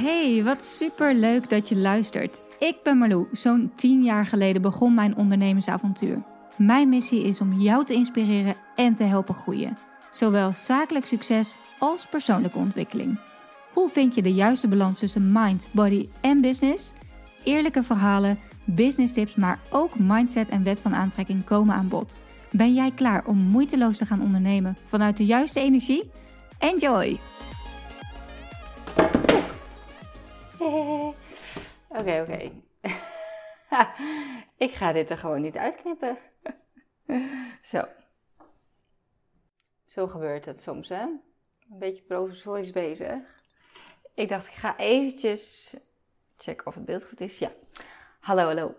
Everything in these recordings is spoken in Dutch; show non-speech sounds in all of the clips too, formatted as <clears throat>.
Hey, wat super leuk dat je luistert. Ik ben Marlou. Zo'n 10 jaar geleden begon mijn ondernemersavontuur. Mijn missie is om jou te inspireren en te helpen groeien. Zowel zakelijk succes als persoonlijke ontwikkeling. Hoe vind je de juiste balans tussen mind, body en business? Eerlijke verhalen, business tips, maar ook mindset en wet van aantrekking komen aan bod. Ben jij klaar om moeiteloos te gaan ondernemen vanuit de juiste energie? Enjoy! <laughs> Oké, oké. <laughs> ik ga dit er gewoon niet uitknippen. <laughs> Zo. Zo gebeurt het soms, hè? Een beetje professorisch bezig. Ik dacht, ik ga eventjes checken of het beeld goed is. Ja. Hallo, hallo.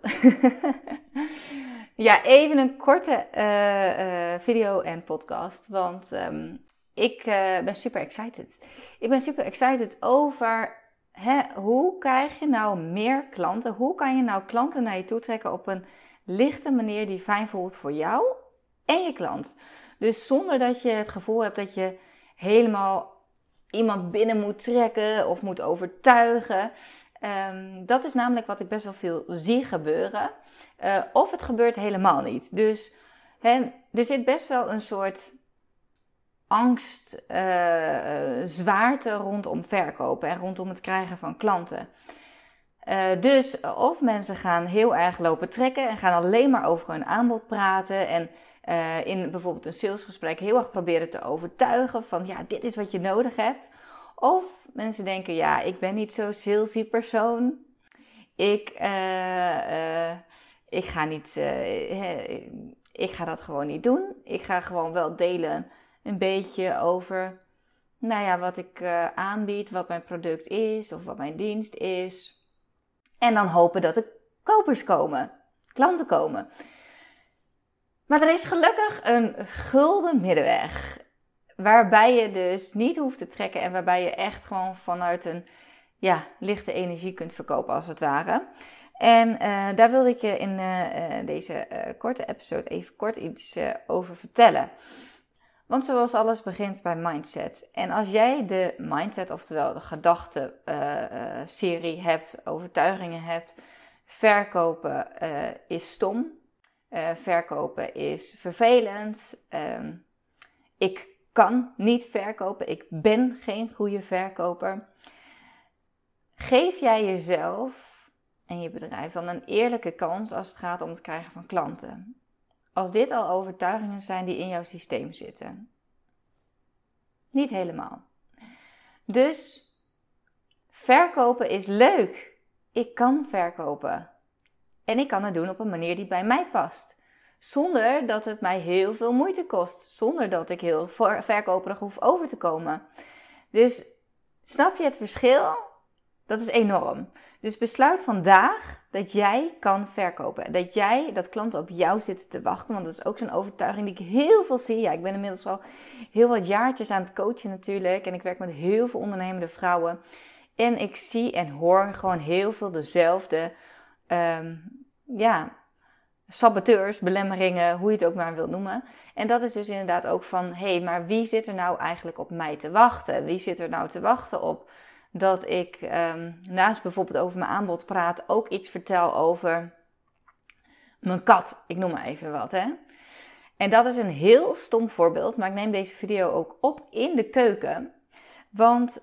ja, even een korte eh, eh, video en podcast. Want ehm, ik eh, ben super excited. Ik ben super excited over hè, hoe krijg je nou meer klanten? Hoe kan je nou klanten naar je toe trekken op een lichte manier die fijn voelt voor jou en je klant? Dus zonder dat je het gevoel hebt dat je helemaal iemand binnen moet trekken of moet overtuigen. Ehm, dat is namelijk wat ik best wel veel zie gebeuren. Uh, of het gebeurt helemaal niet. Dus hè, er zit best wel een soort angst, uh, zwaarte rondom verkopen en rondom het krijgen van klanten. Uh, dus of mensen gaan heel erg lopen trekken en gaan alleen maar over hun aanbod praten en uh, in bijvoorbeeld een salesgesprek heel erg proberen te overtuigen van ja, dit is wat je nodig hebt. Of mensen denken ja, ik ben niet zo salesy persoon. Ik, ik ga niet, ik ga dat gewoon niet doen. Ik ga gewoon wel delen een beetje over nou ja, wat ik uh, aanbied, wat mijn product is of wat mijn dienst is. En dan hopen dat er kopers komen, klanten komen. Maar er is gelukkig een gulden middenweg. Waarbij je dus niet hoeft te trekken en waarbij je echt gewoon vanuit een ja, lichte energie kunt verkopen, als het ware. En uh, daar wilde ik je in uh, deze korte episode even kort iets over vertellen. Want zoals alles begint bij mindset. En als jij de mindset, oftewel de gedachten-serie uh, hebt, overtuigingen hebt, verkopen uh, is stom, verkopen is vervelend, ehm, ik kan niet verkopen, ik ben geen goede verkoper. Geef jij jezelf en je bedrijf dan een eerlijke kans als het gaat om het krijgen van klanten? Als dit al overtuigingen zijn die in jouw systeem zitten. Niet helemaal. Dus verkopen is leuk. Ik kan verkopen. En ik kan het doen op een manier die bij mij past. Zonder dat het mij heel veel moeite kost. Zonder dat ik heel verkoperig hoef over te komen. Dus snap je het verschil? Dat is enorm. Dus besluit vandaag dat jij kan verkopen. Dat jij, dat klanten op jou zitten te wachten. Want dat is ook zo'n overtuiging die ik heel veel zie. Ja, ik ben inmiddels al heel wat jaartjes aan het coachen natuurlijk. En ik werk met heel veel ondernemende vrouwen. En ik zie en hoor gewoon heel veel dezelfde, um, ja, saboteurs, belemmeringen, hoe je het ook maar wilt noemen. En dat is dus inderdaad ook van, hé, hey, maar wie zit er nou eigenlijk op mij te wachten? Wie zit er nou te wachten op dat ik um, naast bijvoorbeeld over mijn aanbod praat, ook iets vertel over mijn kat. Ik noem maar even wat, hè. En dat is een heel stom voorbeeld, maar ik neem deze video ook op in de keuken. Want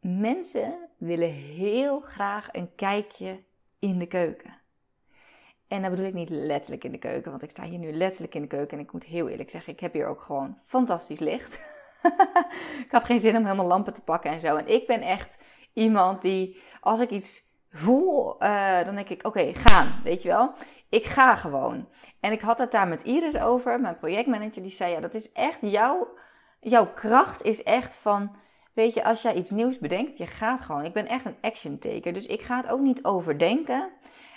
mensen willen heel graag een kijkje in de keuken. En dat bedoel ik niet letterlijk in de keuken, want ik sta hier nu letterlijk in de keuken. En ik moet heel eerlijk zeggen, ik heb hier ook gewoon fantastisch licht. <laughs> <laughs> ik had geen zin om helemaal lampen te pakken en zo. En ik ben echt iemand die, als ik iets voel, uh, dan denk ik: oké, gaan, weet je wel. Ik ga gewoon. En ik had het daar met Iris over, mijn projectmanager, die zei: ja, dat is echt jouw, jouw kracht is echt van. Weet je, als jij iets nieuws bedenkt, je gaat gewoon. Ik ben echt een action taker. Dus ik ga het ook niet overdenken.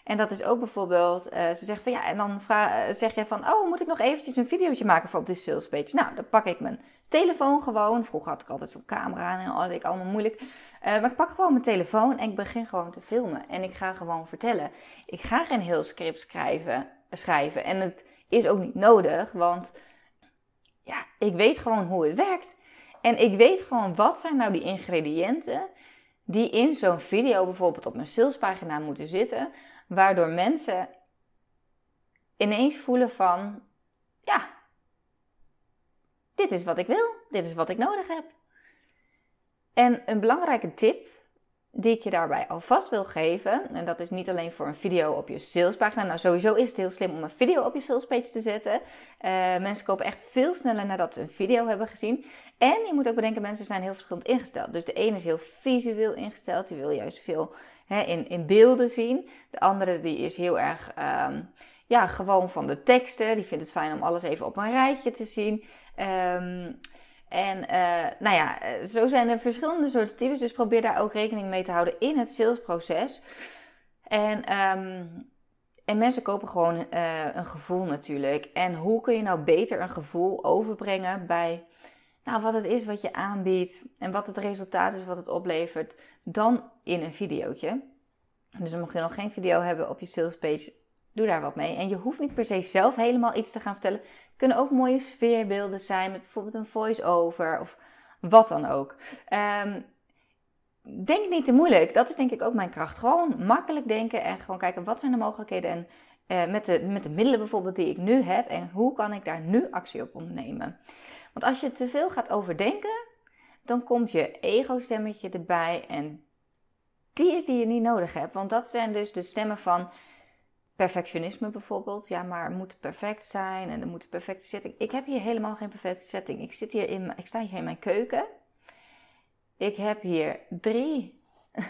En dat is ook bijvoorbeeld, uh, ze zegt van ja, en dan vraag, uh, zeg je van, oh, moet ik nog eventjes een videootje maken voor op dit sales page? Nou, dan pak ik mijn telefoon gewoon. Vroeger had ik altijd zo'n camera en dat ik allemaal moeilijk. Uh, maar ik pak gewoon mijn telefoon en ik begin gewoon te filmen. En ik ga gewoon vertellen. Ik ga geen heel script schrijven. schrijven. En het is ook niet nodig, want ja, ik weet gewoon hoe het werkt. En ik weet gewoon wat zijn nou die ingrediënten die in zo'n video bijvoorbeeld op mijn salespagina moeten zitten, waardoor mensen ineens voelen van, ja, dit is wat ik wil, dit is wat ik nodig heb. En een belangrijke tip die ik je daarbij alvast wil geven, en dat is niet alleen voor een video op je salespagina. Nou, sowieso is het heel slim om een video op je salespage te zetten. Uh, mensen kopen echt veel sneller nadat ze een video hebben gezien. En je moet ook bedenken, mensen zijn heel verschillend ingesteld. Dus de ene is heel visueel ingesteld, die wil juist veel hè, in, in beelden zien. De andere die is heel erg um, ja, gewoon van de teksten. Die vindt het fijn om alles even op een rijtje te zien. Um, en uh, nou ja, eh, zo zijn er verschillende soorten types. Dus probeer daar ook rekening mee te houden in het salesproces. En, um, en mensen kopen gewoon uh, een gevoel natuurlijk. En hoe kun je nou beter een gevoel overbrengen bij nou, wat het is wat je aanbiedt en wat het resultaat is wat het oplevert, dan in een videootje. Dus mocht je nog geen video hebben op je salespage, doe daar wat mee. En je hoeft niet per se zelf helemaal iets te gaan vertellen. Het kunnen ook mooie sfeerbeelden zijn, met bijvoorbeeld een voice-over of wat dan ook. Um, denk niet te moeilijk. Dat is denk ik ook mijn kracht. Gewoon makkelijk denken en gewoon kijken wat zijn de mogelijkheden en uh, met, de, met de middelen bijvoorbeeld die ik nu heb en hoe kan ik daar nu actie op ondernemen. Want als je te veel gaat overdenken, dan komt je ego-stemmetje erbij en die is die je niet nodig hebt. Want dat zijn dus de stemmen van perfectionisme bijvoorbeeld. Ja, maar het moet perfect zijn en er moet een perfecte setting. Ik heb hier helemaal geen perfecte setting. Ik, zit hier in, ik sta hier in mijn keuken. Ik heb hier drie <laughs>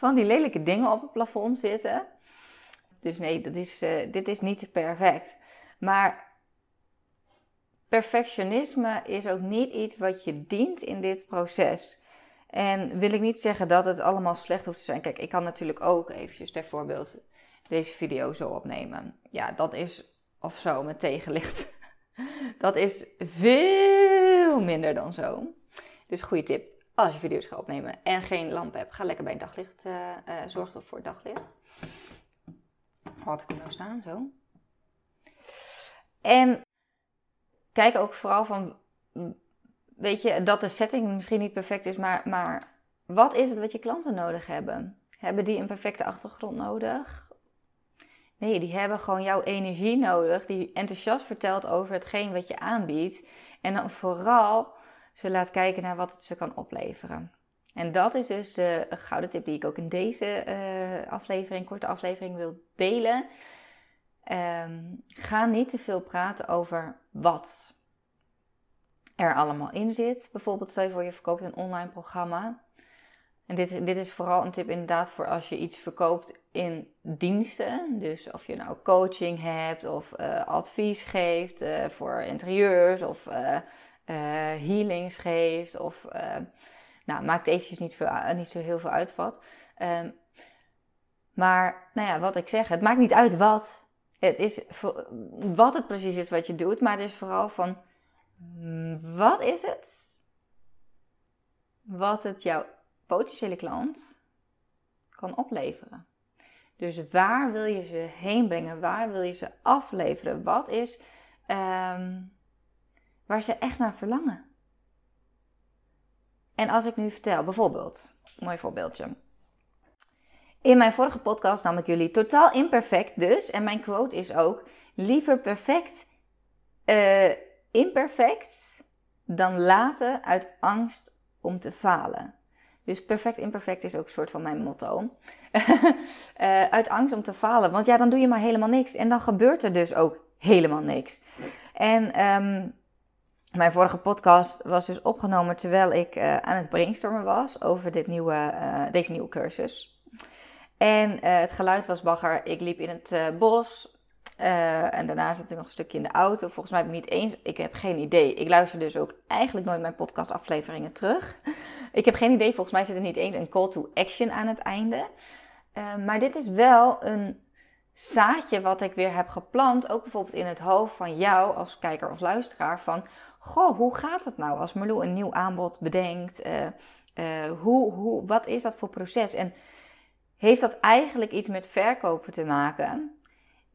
van die lelijke dingen op het plafond zitten. Dus nee, dat is, uh, dit is niet perfect. Maar perfectionisme is ook niet iets wat je dient in dit proces. En wil ik niet zeggen dat het allemaal slecht hoeft te zijn. Kijk, ik kan natuurlijk ook eventjes ter voorbeeld deze video zo opnemen. Ja, dat is of zo met tegenlicht. <laughs> Dat is veel minder dan zo. Dus goede tip. Als je video's gaat opnemen en geen lamp hebt, ga lekker bij een daglicht. Uh, uh, zorg dan voor daglicht. Had ik hem nou staan, zo. En kijk ook vooral van, weet je, dat de setting misschien niet perfect is, maar, maar wat is het wat je klanten nodig hebben? Hebben die een perfecte achtergrond nodig? Nee, die hebben gewoon jouw energie nodig, die enthousiast vertelt over hetgeen wat je aanbiedt. En dan vooral ze laat kijken naar wat het ze kan opleveren. En dat is dus de gouden tip die ik ook in deze uh, aflevering, korte aflevering, wil delen. Um, ga niet te veel praten over wat er allemaal in zit. Bijvoorbeeld, stel je voor je verkoopt een online programma. En dit, dit is vooral een tip inderdaad voor als je iets verkoopt in diensten. Dus of je nou coaching hebt of uh, advies geeft uh, voor interieurs of uh, healings geeft. Of, nou, maakt eventjes niet, veel, niet zo heel veel uit wat. Um, maar, nou ja, wat ik zeg, het maakt niet uit wat. Het is wat het precies is wat je doet, maar het is vooral van mm, wat is het wat het jouw potentiële klant kan opleveren. Dus waar wil je ze heen brengen? Waar wil je ze afleveren? Wat is um, waar ze echt naar verlangen? En als ik nu vertel, bijvoorbeeld, mooi voorbeeldje. In mijn vorige podcast nam ik jullie totaal imperfect dus. En mijn quote is ook: liever perfect uh, imperfect dan laten uit angst om te falen. Dus perfect imperfect is ook een soort van mijn motto. uh, <laughs> uit angst om te falen. Want ja, dan doe je maar helemaal niks. En dan gebeurt er dus ook helemaal niks. En um, mijn vorige podcast was dus opgenomen terwijl ik uh, aan het brainstormen was over dit nieuwe, uh, deze nieuwe cursus. En het geluid was bagger. Ik liep in het bos. Uh, en daarna zat ik nog een stukje in de auto. Volgens mij heb ik niet eens. Ik heb geen idee. Ik luister dus ook eigenlijk nooit mijn podcastafleveringen terug. <laughs> ik heb geen idee. Volgens mij zit er niet eens een call to action aan het einde. maar dit is wel een zaadje wat ik weer heb geplant. Ook bijvoorbeeld in het hoofd van jou als kijker of luisteraar. Van goh, hoe gaat het nou als Marlou een nieuw aanbod bedenkt? hoe, hoe, wat is dat voor proces? En heeft dat eigenlijk iets met verkopen te maken?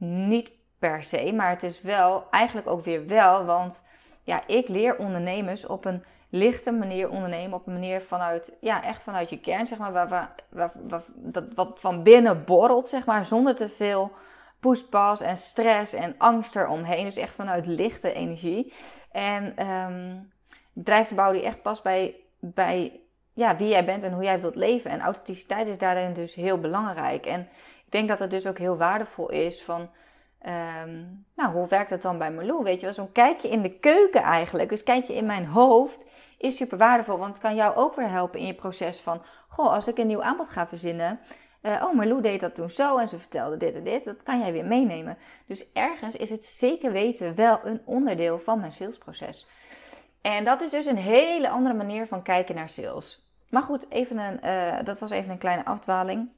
Niet per se, maar het is wel, eigenlijk ook weer wel, want ja, ik leer ondernemers op een lichte manier ondernemen. Op een manier vanuit, ja, echt vanuit je kern, zeg maar. Waar, dat, wat van binnen borrelt, zeg maar. Zonder te veel poespas en stress en angst eromheen. Dus echt vanuit lichte energie. En um, bedrijf die echt past bij, bij ja, wie jij bent en hoe jij wilt leven. En authenticiteit is daarin dus heel belangrijk. En denk dat het dus ook heel waardevol is van... Um, nou, hoe werkt het dan bij Marlou? Weet je wel, zo'n kijkje in de keuken eigenlijk. Dus kijkje in mijn hoofd is super waardevol. Want het kan jou ook weer helpen in je proces van... Goh, als ik een nieuw aanbod ga verzinnen... Uh, oh, Marlou deed dat toen zo en ze vertelde dit en dit. Dat kan jij weer meenemen. Dus ergens is het zeker weten wel een onderdeel van mijn salesproces. En dat is dus een hele andere manier van kijken naar sales. Maar goed, even een, uh, dat was even een kleine afdwaling.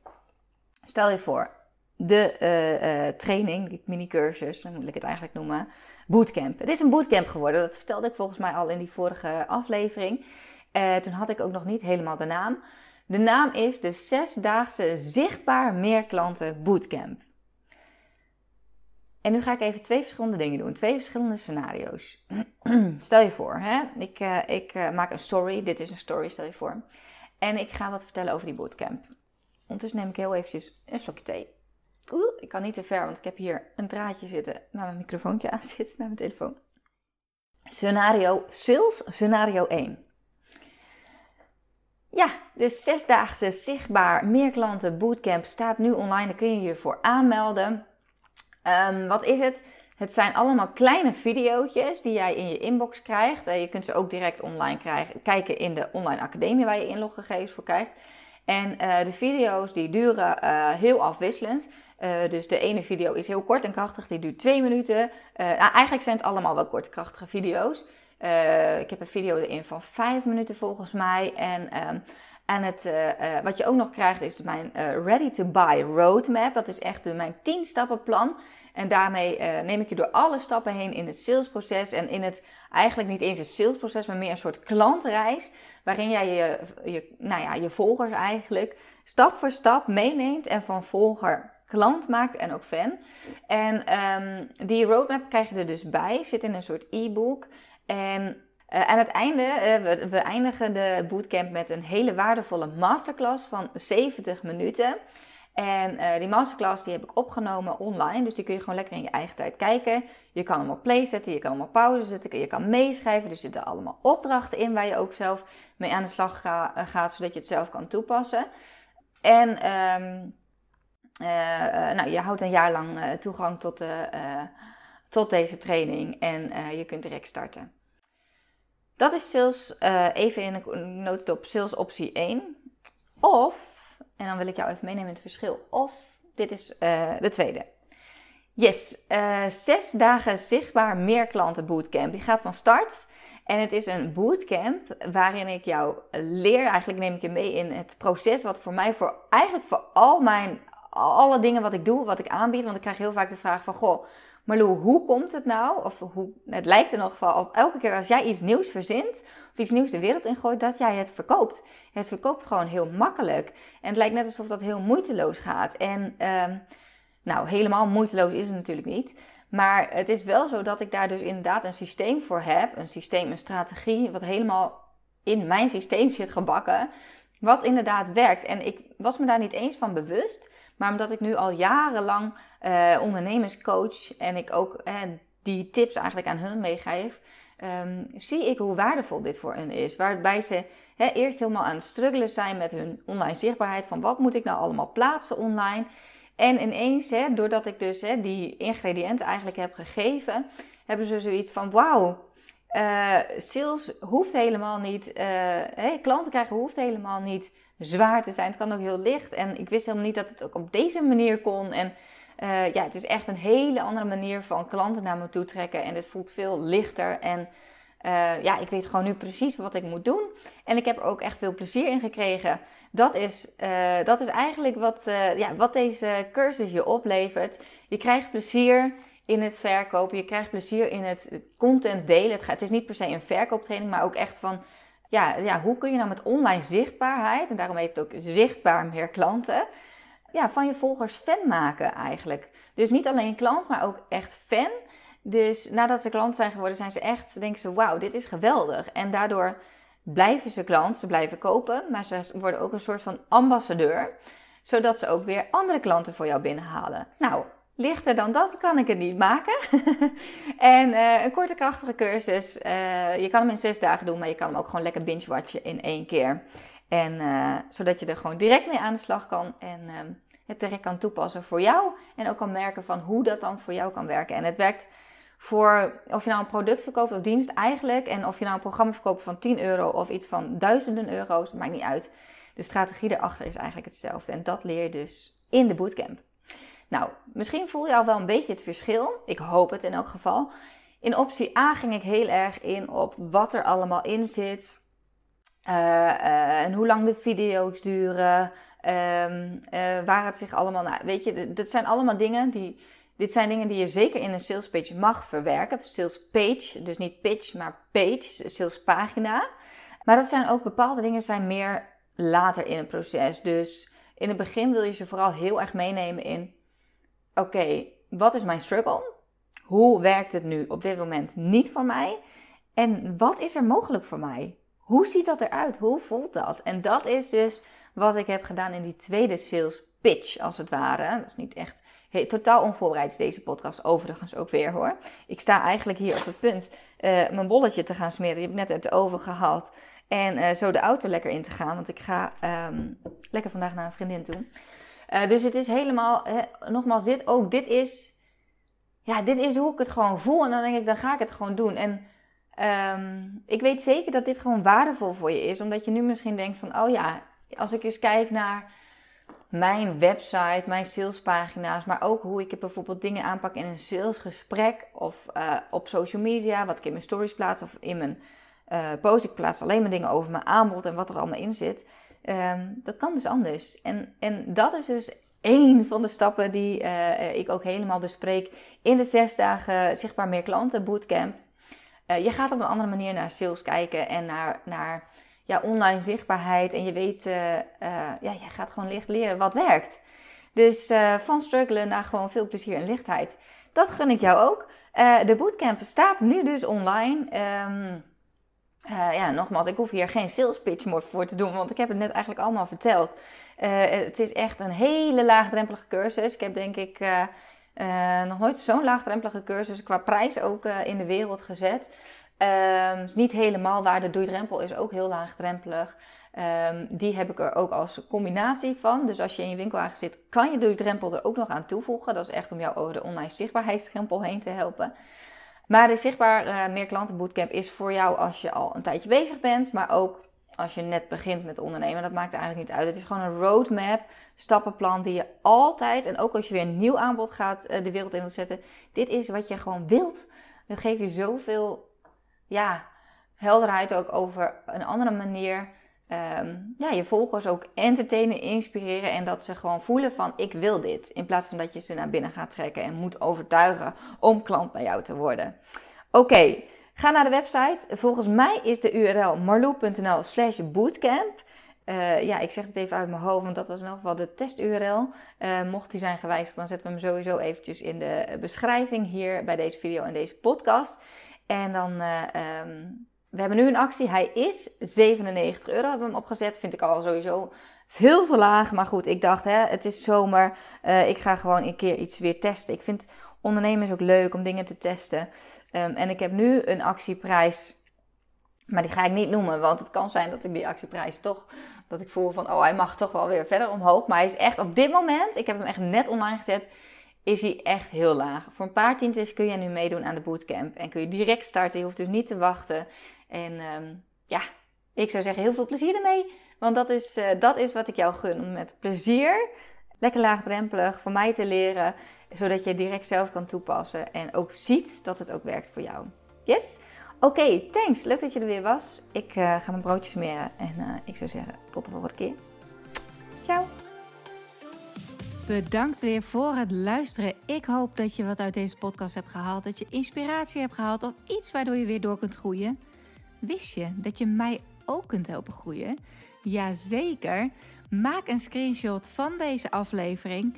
Stel je voor, de uh, uh, training, mini-cursus, moet ik het eigenlijk noemen, bootcamp. Het is een bootcamp geworden, dat vertelde ik volgens mij al in die vorige aflevering. toen had ik ook nog niet helemaal de naam. De naam is de zesdaagse zichtbaar meer klanten bootcamp. En nu ga ik even twee verschillende dingen doen. Twee verschillende scenario's. <clears throat> stel je voor, hè? ik, ik maak een story. Dit is een story, stel je voor. En ik ga wat vertellen over die bootcamp. Ondertussen neem ik heel eventjes een slokje thee. Oeh, ik kan niet te ver, want ik heb hier een draadje zitten waar mijn microfoontje aan zit, <laughs> naar mijn telefoon. Scenario, sales scenario 1. Ja, de zesdaagse zichtbaar meer klanten bootcamp staat nu online. Daar kun je je voor aanmelden. Um, wat is het? Het zijn allemaal kleine video's die jij in je inbox krijgt. Uh, je kunt ze ook direct online krijgen, kijken in de online academie waar je inloggegevens voor krijgt. En uh, de video's die duren uh, heel afwisselend. dus de ene video is heel kort en krachtig, die duurt twee minuten. nou, eigenlijk zijn het allemaal wel korte, krachtige video's. ik heb een video erin van vijf minuten volgens mij. En en het, wat je ook nog krijgt is mijn Ready to Buy Roadmap. Dat is echt mijn 10 stappen plan. En daarmee neem ik je door alle stappen heen in het salesproces. En in het, eigenlijk niet eens een salesproces, maar meer een soort klantreis. Waarin jij je, nou ja, je volgers eigenlijk stap voor stap meeneemt. En van volger klant maakt en ook fan. En um, die roadmap krijg je er dus bij. Zit in een soort e-book. En uh, aan het einde, uh, we, we, eindigen de bootcamp met een hele waardevolle masterclass van 70 minuten. En uh, die masterclass die heb ik opgenomen online, dus die kun je gewoon lekker in je eigen tijd kijken. Je kan hem op play zetten, je kan hem op pauze zetten, je kan meeschrijven. Er zitten allemaal opdrachten in waar je ook zelf mee aan de slag ga, gaat, zodat je het zelf kan toepassen. En um, nou, je houdt een jaar lang toegang tot, tot deze training en je kunt direct starten. Dat is sales, even in een notendop, sales optie 1. Of, en dan wil ik jou even meenemen in het verschil. Of, dit is uh, de tweede. Yes, uh, zes dagen zichtbaar meer klanten bootcamp. Die gaat van start. En het is een bootcamp waarin ik jou leer. Eigenlijk neem ik je mee in het proces wat voor mij, voor eigenlijk voor al mijn, alle dingen wat ik doe, wat ik aanbied. Want ik krijg heel vaak de vraag van, goh, Marlo, hoe komt het nou? Of hoe, het lijkt in ieder geval op elke keer als jij iets nieuws verzint of iets nieuws de wereld ingooit, dat jij het verkoopt. Het verkoopt gewoon heel makkelijk. En het lijkt net alsof dat heel moeiteloos gaat. En um, nou, helemaal moeiteloos is het natuurlijk niet. Maar het is wel zo dat ik daar dus inderdaad een systeem voor heb. Een systeem, een strategie, wat helemaal in mijn systeem zit gebakken. Wat inderdaad werkt. En ik was me daar niet eens van bewust. Maar omdat ik nu al jarenlang uh, ondernemers coach en ik ook uh, die tips eigenlijk aan hun meegeef, um, zie ik hoe waardevol dit voor hen is. Waarbij ze eerst helemaal aan het struggelen zijn met hun online zichtbaarheid. Van wat moet ik nou allemaal plaatsen online? En ineens, doordat ik dus die ingrediënten eigenlijk heb gegeven, hebben ze zoiets van: wauw, uh, sales hoeft helemaal niet, klanten krijgen hoeft helemaal niet zwaar te zijn. Het kan ook heel licht. En ik wist helemaal niet dat het ook op deze manier kon. En uh, ja, het is echt een hele andere manier van klanten naar me toe trekken. En het voelt veel lichter. En uh, ja, ik weet gewoon nu precies wat ik moet doen. En ik heb er ook echt veel plezier in gekregen. Dat is, uh, dat is eigenlijk wat, ja, wat deze cursus je oplevert. Je krijgt plezier in het verkopen. Je krijgt plezier in het content delen. Het, gaat, het is niet per se een verkooptraining, maar ook echt van... Ja, ja, hoe kun je nou met online zichtbaarheid, en daarom heet het ook zichtbaar meer klanten ja, van je volgers fan maken eigenlijk. Dus niet alleen klant, maar ook echt fan. Dus nadat ze klant zijn geworden, zijn ze echt, denken ze, wauw, dit is geweldig. En daardoor blijven ze klant, ze blijven kopen, maar ze worden ook een soort van ambassadeur, zodat ze ook weer andere klanten voor jou binnenhalen. Nou, lichter dan dat kan ik het niet maken. <laughs> en uh, een korte krachtige cursus, uh, je kan hem in zes dagen doen, maar je kan hem ook gewoon lekker binge-watchen in één keer. En uh, zodat je er gewoon direct mee aan de slag kan en ehm, het direct kan toepassen voor jou. En ook kan merken van hoe dat dan voor jou kan werken. En het werkt voor of je nou een product verkoopt of dienst eigenlijk. En of je nou een programma verkoopt van 10 euro of iets van duizenden euro's, maakt niet uit. De strategie erachter is eigenlijk hetzelfde. En dat leer je dus in de bootcamp. Nou, misschien voel je al wel een beetje het verschil. Ik hoop het in elk geval. In optie A ging ik heel erg in op wat er allemaal in zit. Uh, uh, en hoe lang de video's duren. Um, uh, waar het zich allemaal. Weet je, dat zijn allemaal dingen die dit zijn dingen die je zeker in een sales page mag verwerken. Sales page, dus niet pitch, maar page, sales pagina. Maar dat zijn ook bepaalde dingen zijn meer later in het proces. Dus in het begin wil je ze vooral heel erg meenemen in: oké, wat is mijn struggle? Hoe werkt het nu op dit moment niet voor mij? En wat is er mogelijk voor mij? Hoe ziet dat eruit? Hoe voelt dat? En dat is dus wat ik heb gedaan in die tweede sales pitch, als het ware. Dat is niet echt totaal onvoorbereid deze podcast overigens ook weer hoor. Ik sta eigenlijk hier op het punt uh, mijn bolletje te gaan smeren. Die heb ik net uit de oven gehaald. En uh, zo de auto lekker in te gaan. Want ik ga um, lekker vandaag naar een vriendin toe. Uh, dus het is helemaal, nogmaals, dit ook, dit is, ja, dit is hoe ik het gewoon voel. En dan denk ik, dan ga ik het gewoon doen. En um, ik weet zeker dat dit gewoon waardevol voor je is. Omdat je nu misschien denkt van, oh ja, als ik eens kijk naar mijn website, mijn salespagina's, maar ook hoe ik bijvoorbeeld dingen aanpak in een salesgesprek of uh, op social media, wat ik in mijn stories plaats of in mijn uh, post. Ik plaats alleen maar dingen over mijn aanbod en wat er allemaal in zit. Um, dat kan dus anders. En, en dat is dus één van de stappen die uh, ik ook helemaal bespreek in de zes dagen Zichtbaar Meer Klanten Bootcamp. Je gaat op een andere manier naar sales kijken en naar, naar ja, online zichtbaarheid. En je weet, uh, uh, ja, je gaat gewoon licht leren wat werkt. Dus van struggelen naar gewoon veel plezier en lichtheid. Dat gun ik jou ook. de bootcamp staat nu dus online. Um, ja, nogmaals, ik hoef hier geen sales pitch voor te doen, want ik heb het net eigenlijk allemaal verteld. het is echt een hele laagdrempelige cursus. Ik heb denk ik nog nooit zo'n laagdrempelige cursus qua prijs ook in de wereld gezet. Um, is niet helemaal waar. De doeidrempel is ook heel laagdrempelig. Um, die heb ik er ook als combinatie van. Dus als je in je winkelwagen zit, kan je doeidrempel er ook nog aan toevoegen. Dat is echt om jou over de online zichtbaarheidsdrempel heen te helpen. Maar de Zichtbaar uh, Meer Klanten Bootcamp is voor jou als je al een tijdje bezig bent, maar ook als je net begint met ondernemen. Dat maakt eigenlijk niet uit. Het is gewoon een roadmap, stappenplan die je altijd, en ook als je weer een nieuw aanbod gaat uh, de wereld in wilt zetten, dit is wat je gewoon wilt. Dat geeft je zoveel ja, helderheid ook over een andere manier. Um, ja, je volgers ook entertainen, inspireren en dat ze gewoon voelen van ik wil dit. In plaats van dat je ze naar binnen gaat trekken en moet overtuigen om klant bij jou te worden. Oké, ga naar de website. Volgens mij is de URL marloe.nl slash bootcamp. Uh, ja, ik zeg het even uit mijn hoofd, want dat was in elk geval de test-URL. Uh, mocht die zijn gewijzigd, dan zetten we hem sowieso eventjes in de beschrijving hier bij deze video en deze podcast. En dan, uh, we hebben nu een actie. Hij is 97 euro, hebben hem opgezet. Vind ik al sowieso veel te laag. Maar goed, ik dacht, hè, het is zomer. Ik ga gewoon een keer iets weer testen. Ik vind ondernemen is ook leuk om dingen te testen. Um, en ik heb nu een actieprijs. Maar die ga ik niet noemen, want het kan zijn dat ik die actieprijs toch, dat ik voel van, oh, hij mag toch wel weer verder omhoog. Maar hij is echt op dit moment, ik heb hem echt net online gezet, is hij echt heel laag. Voor een paar tientjes kun je nu meedoen aan de bootcamp. En kun je direct starten. Je hoeft dus niet te wachten. En um, ja, ik zou zeggen heel veel plezier ermee. Want dat is, uh, dat is wat ik jou gun. Om met plezier, lekker laagdrempelig, van mij te leren. Zodat je direct zelf kan toepassen. En ook ziet dat het ook werkt voor jou. Yes? Oké, thanks. Leuk dat je er weer was. Ik uh, ga mijn broodjes smeren. En uh, ik zou zeggen, tot de volgende keer. Ciao. Bedankt weer voor het luisteren. Ik hoop dat je wat uit deze podcast hebt gehaald. Dat je inspiratie hebt gehaald of iets waardoor je weer door kunt groeien. Wist je dat je mij ook kunt helpen groeien? Jazeker. Maak een screenshot van deze aflevering.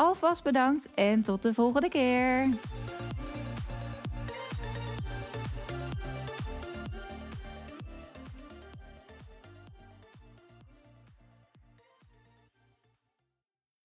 Alvast bedankt en tot de volgende keer.